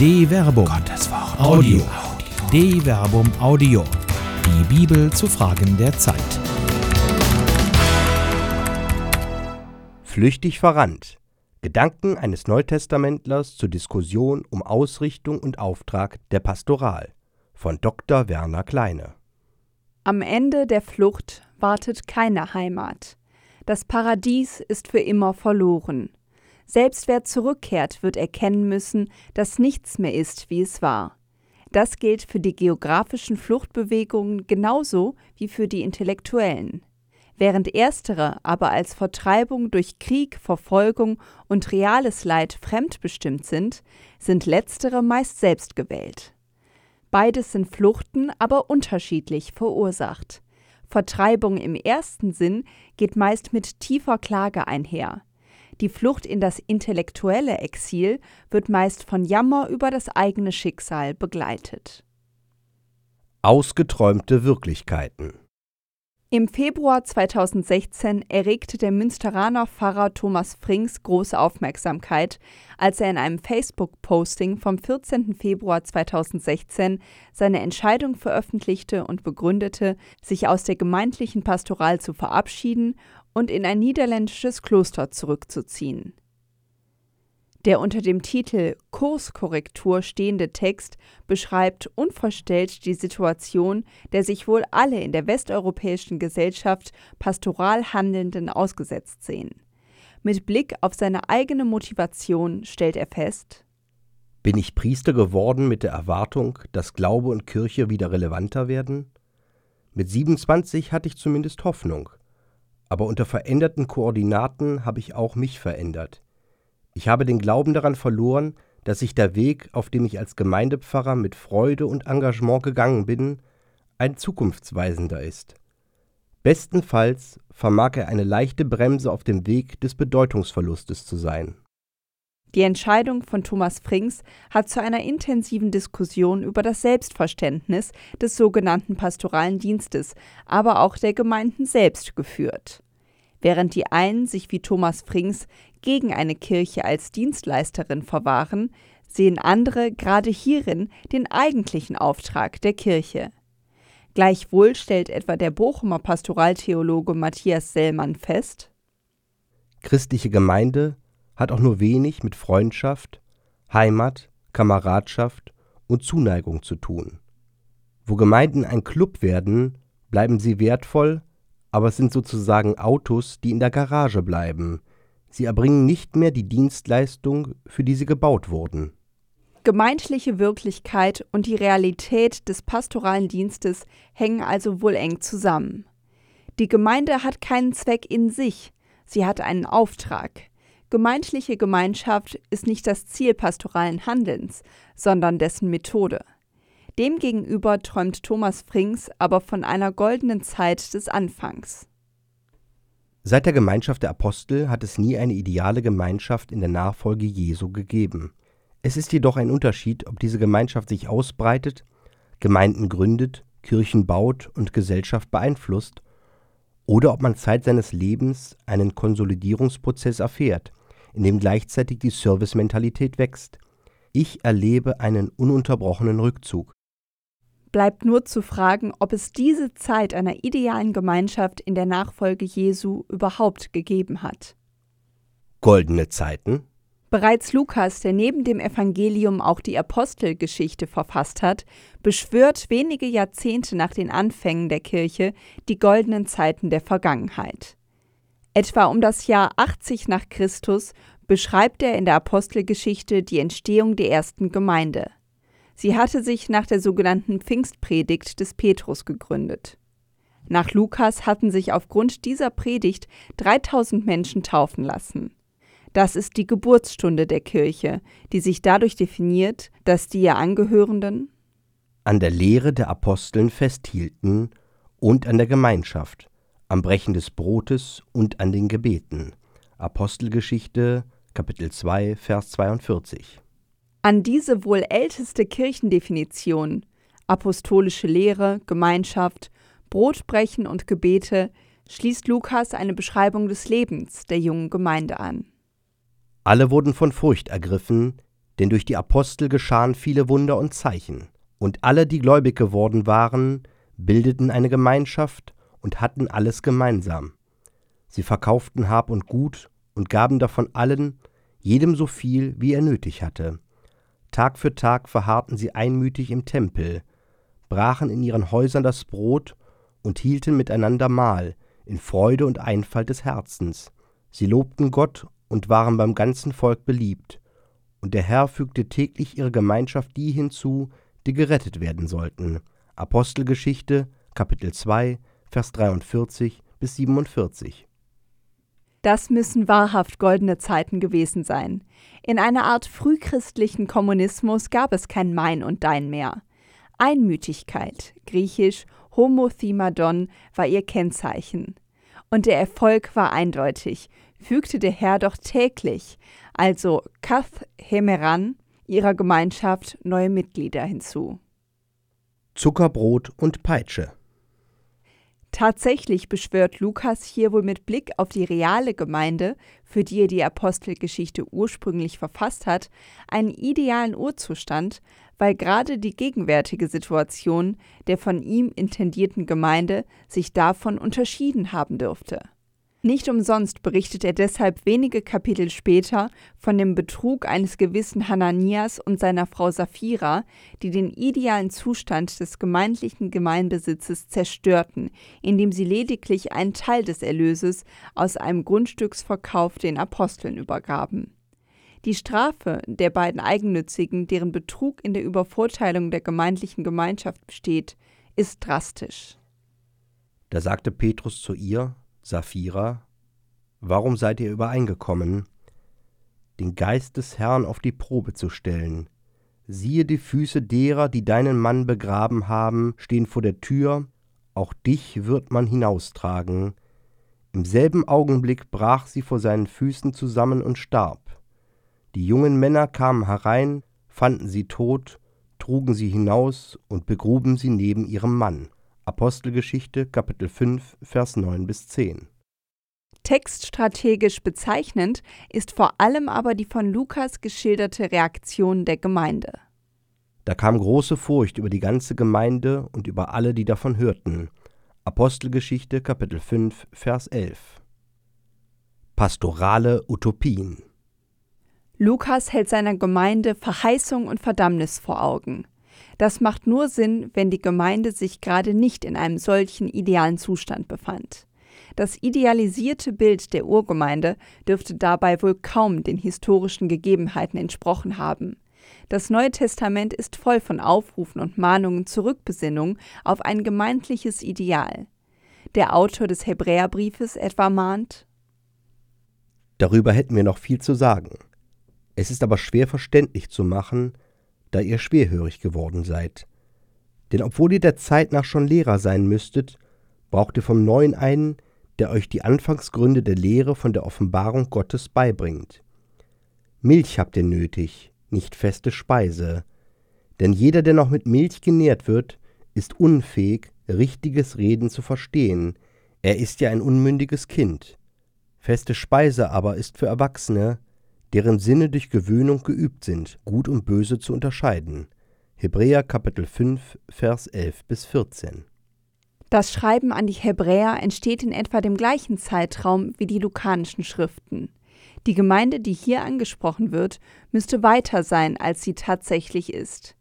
De Verbum. Gottes Wort. Audio. De Verbum Audio. Die Bibel zu Fragen der Zeit. Flüchtig verrannt. Gedanken eines Neutestamentlers zur Diskussion um Ausrichtung und Auftrag der Pastoral von Dr. Werner Kleine. Am Ende der Flucht wartet keine Heimat. Das Paradies ist für immer verloren. Selbst wer zurückkehrt, wird erkennen müssen, dass nichts mehr ist, wie es war. Das gilt für die geografischen Fluchtbewegungen genauso wie für die intellektuellen. Während erstere aber als Vertreibung durch Krieg, Verfolgung und reales Leid fremdbestimmt sind, sind letztere meist selbst gewählt. Beides sind Fluchten, aber unterschiedlich verursacht. Vertreibung im ersten Sinn geht meist mit tiefer Klage einher. Die Flucht in das intellektuelle Exil wird meist von Jammer über das eigene Schicksal begleitet. Ausgeträumte Wirklichkeiten im Februar 2016 erregte der Münsteraner Pfarrer Thomas Frings große Aufmerksamkeit, als er in einem Facebook-Posting vom 14. Februar 2016 seine Entscheidung veröffentlichte und begründete, sich aus der gemeindlichen Pastoral zu verabschieden und in ein niederländisches Kloster zurückzuziehen. Der unter dem Titel Kurskorrektur stehende Text beschreibt unverstellt die Situation, der sich wohl alle in der westeuropäischen Gesellschaft pastoral Handelnden ausgesetzt sehen. Mit Blick auf seine eigene Motivation stellt er fest, Bin ich Priester geworden mit der Erwartung, dass Glaube und Kirche wieder relevanter werden? Mit 27 hatte ich zumindest Hoffnung, aber unter veränderten Koordinaten habe ich auch mich verändert. Ich habe den Glauben daran verloren, dass sich der Weg, auf dem ich als Gemeindepfarrer mit Freude und Engagement gegangen bin, ein zukunftsweisender ist. Bestenfalls vermag er eine leichte Bremse auf dem Weg des Bedeutungsverlustes zu sein. Die Entscheidung von Thomas Frings hat zu einer intensiven Diskussion über das Selbstverständnis des sogenannten pastoralen Dienstes, aber auch der Gemeinden selbst geführt. Während die einen sich wie Thomas Frings gegen eine Kirche als Dienstleisterin verwahren, sehen andere gerade hierin den eigentlichen Auftrag der Kirche. Gleichwohl stellt etwa der Bochumer Pastoraltheologe Matthias Sellmann fest, Christliche Gemeinde hat auch nur wenig mit Freundschaft, Heimat, Kameradschaft und Zuneigung zu tun. Wo Gemeinden ein Club werden, bleiben sie wertvoll, aber es sind sozusagen Autos, die in der Garage bleiben, Sie erbringen nicht mehr die Dienstleistung, für die sie gebaut wurden. Gemeindliche Wirklichkeit und die Realität des pastoralen Dienstes hängen also wohl eng zusammen. Die Gemeinde hat keinen Zweck in sich, sie hat einen Auftrag. Gemeindliche Gemeinschaft ist nicht das Ziel pastoralen Handelns, sondern dessen Methode. Demgegenüber träumt Thomas Frings aber von einer goldenen Zeit des Anfangs. Seit der Gemeinschaft der Apostel hat es nie eine ideale Gemeinschaft in der Nachfolge Jesu gegeben. Es ist jedoch ein Unterschied, ob diese Gemeinschaft sich ausbreitet, Gemeinden gründet, Kirchen baut und Gesellschaft beeinflusst, oder ob man Zeit seines Lebens einen Konsolidierungsprozess erfährt, in dem gleichzeitig die Servicementalität wächst. Ich erlebe einen ununterbrochenen Rückzug bleibt nur zu fragen, ob es diese Zeit einer idealen Gemeinschaft in der Nachfolge Jesu überhaupt gegeben hat. Goldene Zeiten? Bereits Lukas, der neben dem Evangelium auch die Apostelgeschichte verfasst hat, beschwört wenige Jahrzehnte nach den Anfängen der Kirche die goldenen Zeiten der Vergangenheit. Etwa um das Jahr 80 nach Christus beschreibt er in der Apostelgeschichte die Entstehung der ersten Gemeinde. Sie hatte sich nach der sogenannten Pfingstpredigt des Petrus gegründet. Nach Lukas hatten sich aufgrund dieser Predigt 3000 Menschen taufen lassen. Das ist die Geburtsstunde der Kirche, die sich dadurch definiert, dass die ihr Angehörenden an der Lehre der Aposteln festhielten und an der Gemeinschaft, am Brechen des Brotes und an den Gebeten. Apostelgeschichte Kapitel 2 Vers 42 an diese wohl älteste Kirchendefinition apostolische Lehre, Gemeinschaft, Brotbrechen und Gebete schließt Lukas eine Beschreibung des Lebens der jungen Gemeinde an. Alle wurden von Furcht ergriffen, denn durch die Apostel geschahen viele Wunder und Zeichen. Und alle, die gläubig geworden waren, bildeten eine Gemeinschaft und hatten alles gemeinsam. Sie verkauften Hab und Gut und gaben davon allen, jedem so viel, wie er nötig hatte. Tag für Tag verharrten sie einmütig im Tempel, brachen in ihren Häusern das Brot und hielten miteinander Mahl in Freude und Einfalt des Herzens. Sie lobten Gott und waren beim ganzen Volk beliebt. Und der Herr fügte täglich ihre Gemeinschaft die hinzu, die gerettet werden sollten. Apostelgeschichte, Kapitel 2, Vers 43 bis 47. Das müssen wahrhaft goldene Zeiten gewesen sein. In einer Art frühchristlichen Kommunismus gab es kein Mein und Dein mehr. Einmütigkeit, griechisch Homothimadon, war ihr Kennzeichen. Und der Erfolg war eindeutig, fügte der Herr doch täglich, also Kath Hemeran, ihrer Gemeinschaft neue Mitglieder hinzu. Zuckerbrot und Peitsche. Tatsächlich beschwört Lukas hier wohl mit Blick auf die reale Gemeinde, für die er die Apostelgeschichte ursprünglich verfasst hat, einen idealen Urzustand, weil gerade die gegenwärtige Situation der von ihm intendierten Gemeinde sich davon unterschieden haben dürfte. Nicht umsonst berichtet er deshalb wenige Kapitel später von dem Betrug eines gewissen Hananias und seiner Frau Sapphira, die den idealen Zustand des gemeindlichen Gemeinbesitzes zerstörten, indem sie lediglich einen Teil des Erlöses aus einem Grundstücksverkauf den Aposteln übergaben. Die Strafe der beiden Eigennützigen, deren Betrug in der Übervorteilung der gemeindlichen Gemeinschaft besteht, ist drastisch. Da sagte Petrus zu ihr, Sapphira, warum seid ihr übereingekommen, den Geist des Herrn auf die Probe zu stellen? Siehe, die Füße derer, die deinen Mann begraben haben, stehen vor der Tür, auch dich wird man hinaustragen. Im selben Augenblick brach sie vor seinen Füßen zusammen und starb. Die jungen Männer kamen herein, fanden sie tot, trugen sie hinaus und begruben sie neben ihrem Mann. Apostelgeschichte Kapitel 5 Vers 9 bis 10. Textstrategisch bezeichnend ist vor allem aber die von Lukas geschilderte Reaktion der Gemeinde. Da kam große Furcht über die ganze Gemeinde und über alle, die davon hörten. Apostelgeschichte Kapitel 5 Vers 11. Pastorale Utopien Lukas hält seiner Gemeinde Verheißung und Verdammnis vor Augen. Das macht nur Sinn, wenn die Gemeinde sich gerade nicht in einem solchen idealen Zustand befand. Das idealisierte Bild der Urgemeinde dürfte dabei wohl kaum den historischen Gegebenheiten entsprochen haben. Das Neue Testament ist voll von Aufrufen und Mahnungen zur Rückbesinnung auf ein gemeindliches Ideal. Der Autor des Hebräerbriefes etwa mahnt Darüber hätten wir noch viel zu sagen. Es ist aber schwer verständlich zu machen, da ihr schwerhörig geworden seid. Denn obwohl ihr der Zeit nach schon Lehrer sein müsstet, braucht ihr vom Neuen einen, der euch die Anfangsgründe der Lehre von der Offenbarung Gottes beibringt. Milch habt ihr nötig, nicht feste Speise, denn jeder, der noch mit Milch genährt wird, ist unfähig, richtiges Reden zu verstehen, er ist ja ein unmündiges Kind. Feste Speise aber ist für Erwachsene, deren Sinne durch Gewöhnung geübt sind, Gut und Böse zu unterscheiden. Hebräer Kapitel 5, Vers 11 bis 14. Das Schreiben an die Hebräer entsteht in etwa dem gleichen Zeitraum wie die lukanischen Schriften. Die Gemeinde, die hier angesprochen wird, müsste weiter sein, als sie tatsächlich ist.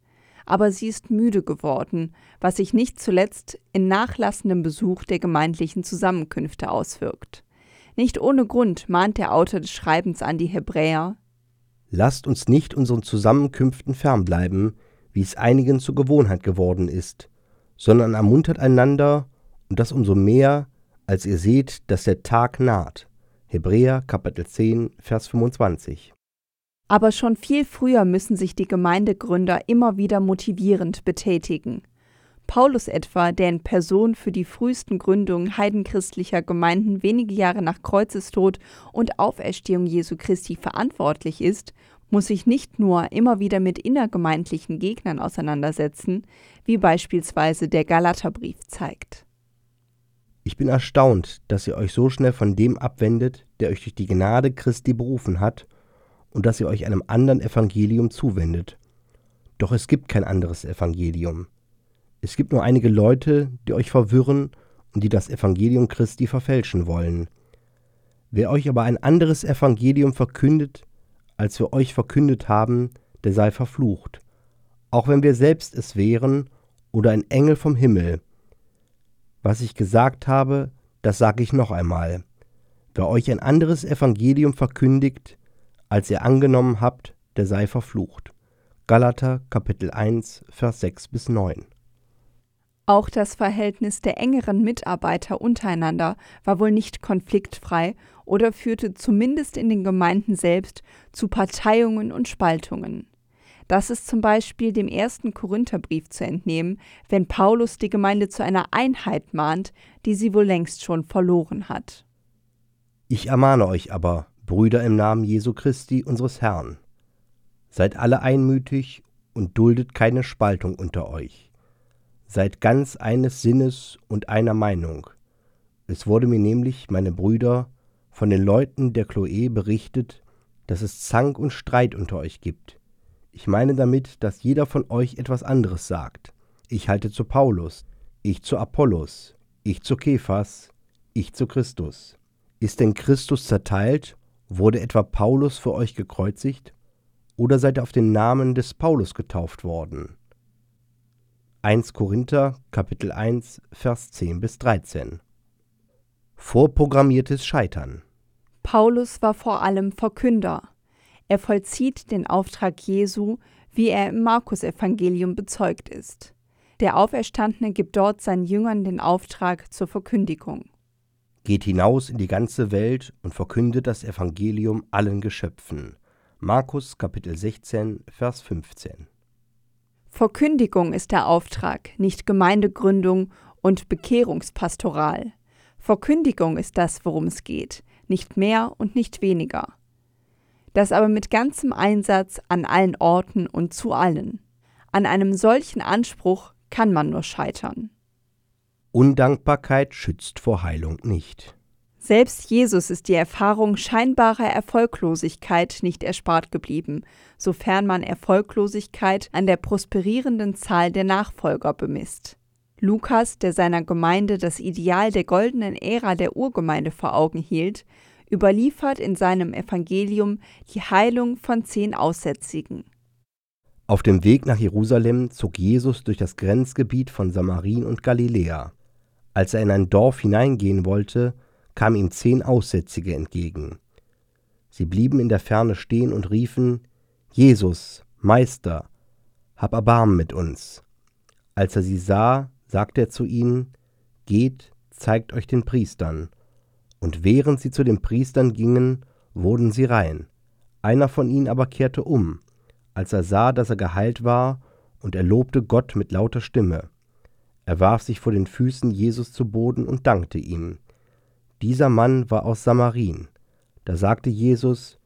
Aber sie ist müde geworden, was sich nicht zuletzt in nachlassendem Besuch der gemeindlichen Zusammenkünfte auswirkt. Nicht ohne Grund mahnt der Autor des Schreibens an die Hebräer Lasst uns nicht unseren Zusammenkünften fernbleiben, wie es einigen zur Gewohnheit geworden ist, sondern ermuntert einander, und das umso mehr, als ihr seht, dass der Tag naht. Hebräer Kapitel 10, Vers 25. Aber schon viel früher müssen sich die Gemeindegründer immer wieder motivierend betätigen. Paulus etwa, der in Person für die frühesten Gründungen heidenchristlicher Gemeinden wenige Jahre nach Kreuzestod und Auferstehung Jesu Christi verantwortlich ist, muss sich nicht nur immer wieder mit innergemeindlichen Gegnern auseinandersetzen, wie beispielsweise der Galaterbrief zeigt. Ich bin erstaunt, dass ihr euch so schnell von dem abwendet, der euch durch die Gnade Christi berufen hat, und dass ihr euch einem anderen Evangelium zuwendet. Doch es gibt kein anderes Evangelium. Es gibt nur einige Leute, die euch verwirren und die das Evangelium Christi verfälschen wollen. Wer euch aber ein anderes Evangelium verkündet, als wir euch verkündet haben, der sei verflucht, auch wenn wir selbst es wären oder ein Engel vom Himmel. Was ich gesagt habe, das sage ich noch einmal. Wer euch ein anderes Evangelium verkündigt, als ihr angenommen habt, der sei verflucht. Galater Kapitel 1, Vers 6 bis 9. Auch das Verhältnis der engeren Mitarbeiter untereinander war wohl nicht konfliktfrei oder führte zumindest in den Gemeinden selbst zu Parteiungen und Spaltungen. Das ist zum Beispiel dem ersten Korintherbrief zu entnehmen, wenn Paulus die Gemeinde zu einer Einheit mahnt, die sie wohl längst schon verloren hat. Ich ermahne euch aber, Brüder im Namen Jesu Christi, unseres Herrn, seid alle einmütig und duldet keine Spaltung unter euch. Seid ganz eines Sinnes und einer Meinung. Es wurde mir nämlich, meine Brüder, von den Leuten der Chloe berichtet, dass es Zank und Streit unter euch gibt. Ich meine damit, dass jeder von euch etwas anderes sagt. Ich halte zu Paulus, ich zu Apollos, ich zu Kephas, ich zu Christus. Ist denn Christus zerteilt? Wurde etwa Paulus für euch gekreuzigt? Oder seid ihr auf den Namen des Paulus getauft worden? 1 Korinther Kapitel 1 Vers 10 bis 13 Vorprogrammiertes Scheitern Paulus war vor allem Verkünder. Er vollzieht den Auftrag Jesu, wie er im Markus-Evangelium bezeugt ist. Der Auferstandene gibt dort seinen Jüngern den Auftrag zur Verkündigung. Geht hinaus in die ganze Welt und verkündet das Evangelium allen Geschöpfen. Markus Kapitel 16, Vers 15. Verkündigung ist der Auftrag, nicht Gemeindegründung und Bekehrungspastoral. Verkündigung ist das, worum es geht, nicht mehr und nicht weniger das aber mit ganzem Einsatz an allen Orten und zu allen. An einem solchen Anspruch kann man nur scheitern. Undankbarkeit schützt vor Heilung nicht. Selbst Jesus ist die Erfahrung scheinbarer Erfolglosigkeit nicht erspart geblieben, sofern man Erfolglosigkeit an der prosperierenden Zahl der Nachfolger bemisst. Lukas, der seiner Gemeinde das Ideal der goldenen Ära der Urgemeinde vor Augen hielt, überliefert in seinem Evangelium die Heilung von zehn Aussätzigen. Auf dem Weg nach Jerusalem zog Jesus durch das Grenzgebiet von Samarien und Galiläa. Als er in ein Dorf hineingehen wollte, kamen ihm zehn Aussätzige entgegen. Sie blieben in der Ferne stehen und riefen Jesus, Meister, hab Erbarmen mit uns. Als er sie sah, sagte er zu ihnen Geht, zeigt euch den Priestern. Und während sie zu den Priestern gingen, wurden sie rein. Einer von ihnen aber kehrte um, als er sah, dass er geheilt war, und er lobte Gott mit lauter Stimme. Er warf sich vor den Füßen Jesus zu Boden und dankte ihm. Dieser Mann war aus Samarien. Da sagte Jesus,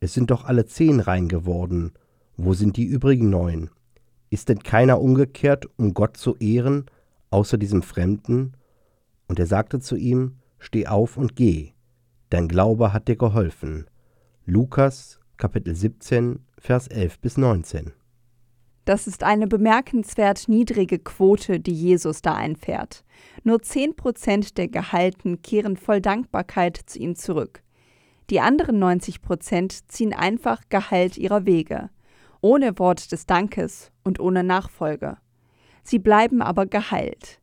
Es sind doch alle zehn rein geworden, wo sind die übrigen neun? Ist denn keiner umgekehrt, um Gott zu ehren, außer diesem Fremden? Und er sagte zu ihm, Steh auf und geh, dein Glaube hat dir geholfen. Lukas Kapitel 17, Vers 11 bis 19. Das ist eine bemerkenswert niedrige Quote, die Jesus da einfährt. Nur 10 Prozent der Gehalten kehren voll Dankbarkeit zu ihm zurück. Die anderen 90 Prozent ziehen einfach Gehalt ihrer Wege, ohne Wort des Dankes und ohne Nachfolge. Sie bleiben aber geheilt.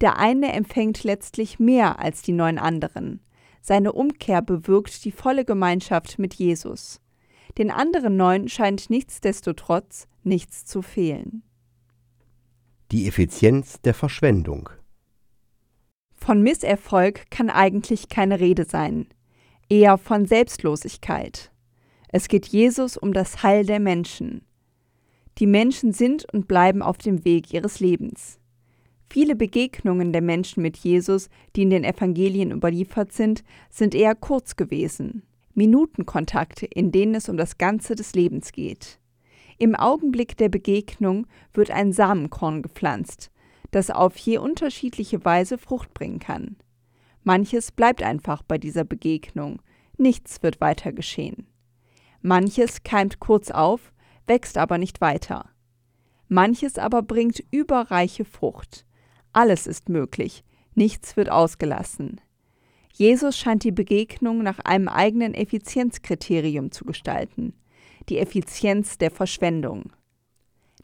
Der eine empfängt letztlich mehr als die neun anderen. Seine Umkehr bewirkt die volle Gemeinschaft mit Jesus. Den anderen neun scheint nichtsdestotrotz nichts zu fehlen. Die Effizienz der Verschwendung. Von Misserfolg kann eigentlich keine Rede sein, eher von Selbstlosigkeit. Es geht Jesus um das Heil der Menschen. Die Menschen sind und bleiben auf dem Weg ihres Lebens. Viele Begegnungen der Menschen mit Jesus, die in den Evangelien überliefert sind, sind eher kurz gewesen. Minutenkontakte, in denen es um das Ganze des Lebens geht. Im Augenblick der Begegnung wird ein Samenkorn gepflanzt, das auf je unterschiedliche Weise Frucht bringen kann. Manches bleibt einfach bei dieser Begegnung, nichts wird weiter geschehen. Manches keimt kurz auf, wächst aber nicht weiter. Manches aber bringt überreiche Frucht. Alles ist möglich, nichts wird ausgelassen. Jesus scheint die Begegnung nach einem eigenen Effizienzkriterium zu gestalten, die Effizienz der Verschwendung.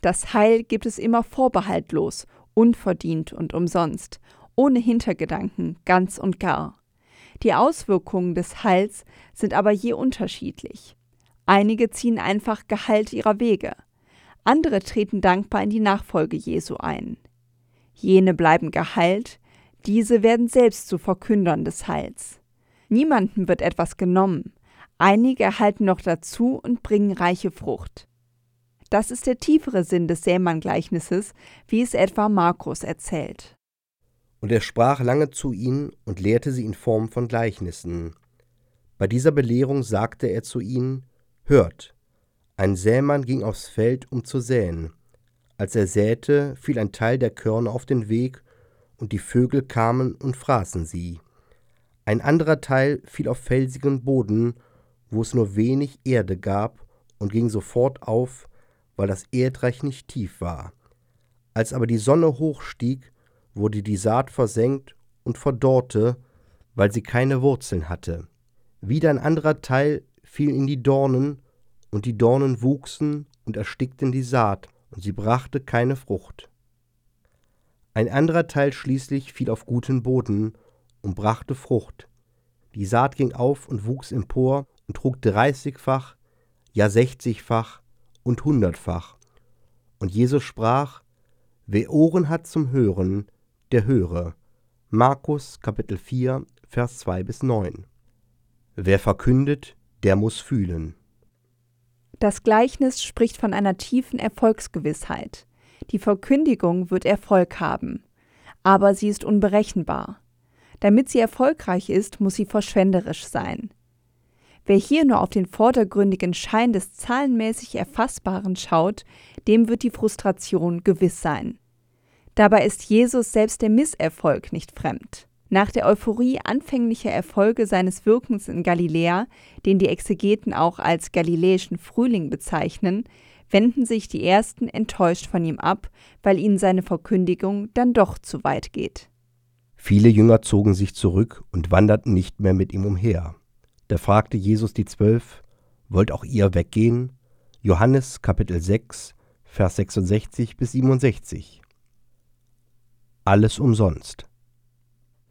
Das Heil gibt es immer vorbehaltlos, unverdient und umsonst, ohne Hintergedanken, ganz und gar. Die Auswirkungen des Heils sind aber je unterschiedlich. Einige ziehen einfach Gehalt ihrer Wege, andere treten dankbar in die Nachfolge Jesu ein. Jene bleiben geheilt, diese werden selbst zu Verkündern des Heils. Niemandem wird etwas genommen, einige erhalten noch dazu und bringen reiche Frucht. Das ist der tiefere Sinn des Sämann-Gleichnisses, wie es etwa Markus erzählt. Und er sprach lange zu ihnen und lehrte sie in Form von Gleichnissen. Bei dieser Belehrung sagte er zu ihnen: Hört, ein Sämann ging aufs Feld, um zu säen. Als er säte, fiel ein Teil der Körner auf den Weg, und die Vögel kamen und fraßen sie. Ein anderer Teil fiel auf felsigen Boden, wo es nur wenig Erde gab, und ging sofort auf, weil das Erdreich nicht tief war. Als aber die Sonne hochstieg, wurde die Saat versenkt und verdorrte, weil sie keine Wurzeln hatte. Wieder ein anderer Teil fiel in die Dornen, und die Dornen wuchsen und erstickten die Saat, und sie brachte keine Frucht. Ein anderer Teil schließlich fiel auf guten Boden und brachte Frucht. Die Saat ging auf und wuchs empor und trug dreißigfach, ja sechzigfach und hundertfach. Und Jesus sprach, Wer Ohren hat zum Hören, der höre. Markus Kapitel 4, Vers 2 bis 9. Wer verkündet, der muss fühlen. Das Gleichnis spricht von einer tiefen Erfolgsgewissheit. Die Verkündigung wird Erfolg haben, aber sie ist unberechenbar. Damit sie erfolgreich ist, muss sie verschwenderisch sein. Wer hier nur auf den vordergründigen Schein des zahlenmäßig Erfassbaren schaut, dem wird die Frustration gewiss sein. Dabei ist Jesus selbst der Misserfolg nicht fremd. Nach der Euphorie anfänglicher Erfolge seines Wirkens in Galiläa, den die Exegeten auch als galiläischen Frühling bezeichnen, wenden sich die ersten enttäuscht von ihm ab, weil ihnen seine Verkündigung dann doch zu weit geht. Viele Jünger zogen sich zurück und wanderten nicht mehr mit ihm umher. Da fragte Jesus die Zwölf, Wollt auch ihr weggehen? Johannes Kapitel 6, Vers 66 bis 67. Alles umsonst.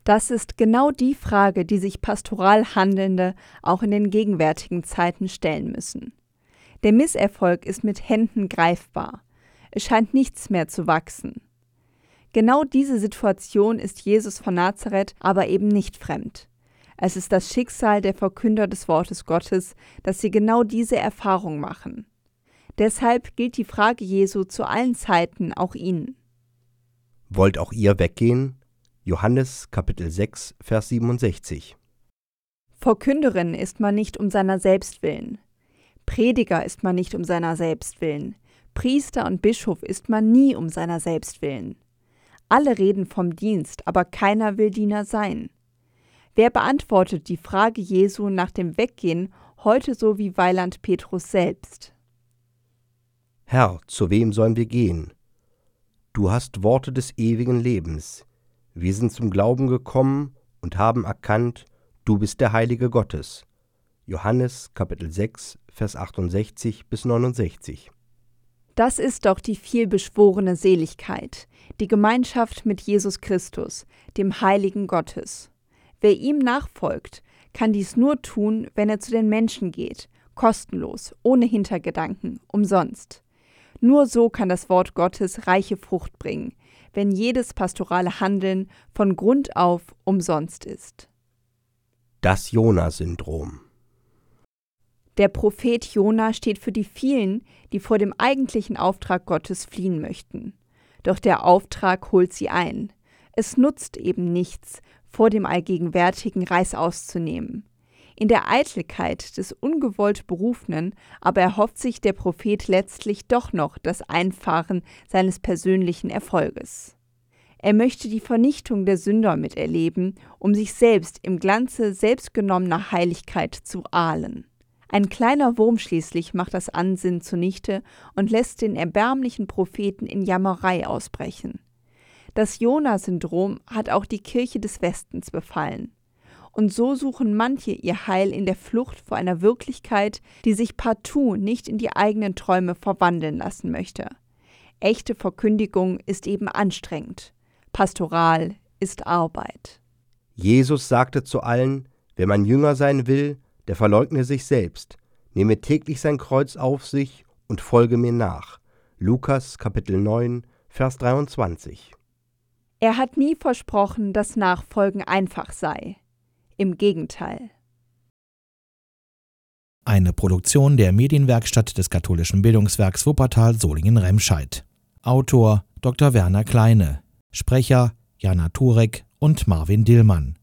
Das ist genau die Frage, die sich pastoral Handelnde auch in den gegenwärtigen Zeiten stellen müssen. Der Misserfolg ist mit Händen greifbar. Es scheint nichts mehr zu wachsen. Genau diese Situation ist Jesus von Nazareth aber eben nicht fremd. Es ist das Schicksal der Verkünder des Wortes Gottes, dass sie genau diese Erfahrung machen. Deshalb gilt die Frage Jesu zu allen Zeiten auch ihnen. Wollt auch ihr weggehen? Johannes Kapitel 6, Vers 67. Verkünderin ist man nicht um seiner selbst willen. Prediger ist man nicht um seiner selbst willen. Priester und Bischof ist man nie um seiner selbst willen. Alle reden vom Dienst, aber keiner will Diener sein. Wer beantwortet die Frage Jesu nach dem Weggehen heute so wie Weiland Petrus selbst? Herr, zu wem sollen wir gehen? Du hast Worte des ewigen Lebens. Wir sind zum Glauben gekommen und haben erkannt, du bist der Heilige Gottes. Johannes Kapitel 6, Vers 68 bis 69. Das ist doch die vielbeschworene Seligkeit, die Gemeinschaft mit Jesus Christus, dem Heiligen Gottes. Wer ihm nachfolgt, kann dies nur tun, wenn er zu den Menschen geht, kostenlos, ohne Hintergedanken, umsonst. Nur so kann das Wort Gottes reiche Frucht bringen, wenn jedes pastorale Handeln von Grund auf umsonst ist. Das Jona-Syndrom. Der Prophet Jona steht für die vielen, die vor dem eigentlichen Auftrag Gottes fliehen möchten. Doch der Auftrag holt sie ein. Es nutzt eben nichts, vor dem Allgegenwärtigen Reis auszunehmen. In der Eitelkeit des ungewollt Berufenen aber erhofft sich der Prophet letztlich doch noch das Einfahren seines persönlichen Erfolges. Er möchte die Vernichtung der Sünder miterleben, um sich selbst im Glanze selbstgenommener Heiligkeit zu ahlen. Ein kleiner Wurm schließlich macht das Ansinnen zunichte und lässt den erbärmlichen Propheten in Jammerei ausbrechen. Das Jona-Syndrom hat auch die Kirche des Westens befallen. Und so suchen manche ihr Heil in der Flucht vor einer Wirklichkeit, die sich partout nicht in die eigenen Träume verwandeln lassen möchte. Echte Verkündigung ist eben anstrengend. Pastoral ist Arbeit. Jesus sagte zu allen, wer mein Jünger sein will, der verleugne sich selbst, nehme täglich sein Kreuz auf sich und folge mir nach. Lukas Kapitel 9, Vers 23. Er hat nie versprochen, dass Nachfolgen einfach sei. Im Gegenteil. Eine Produktion der Medienwerkstatt des katholischen Bildungswerks Wuppertal Solingen-Remscheid. Autor Dr. Werner Kleine. Sprecher Jana Turek und Marvin Dillmann.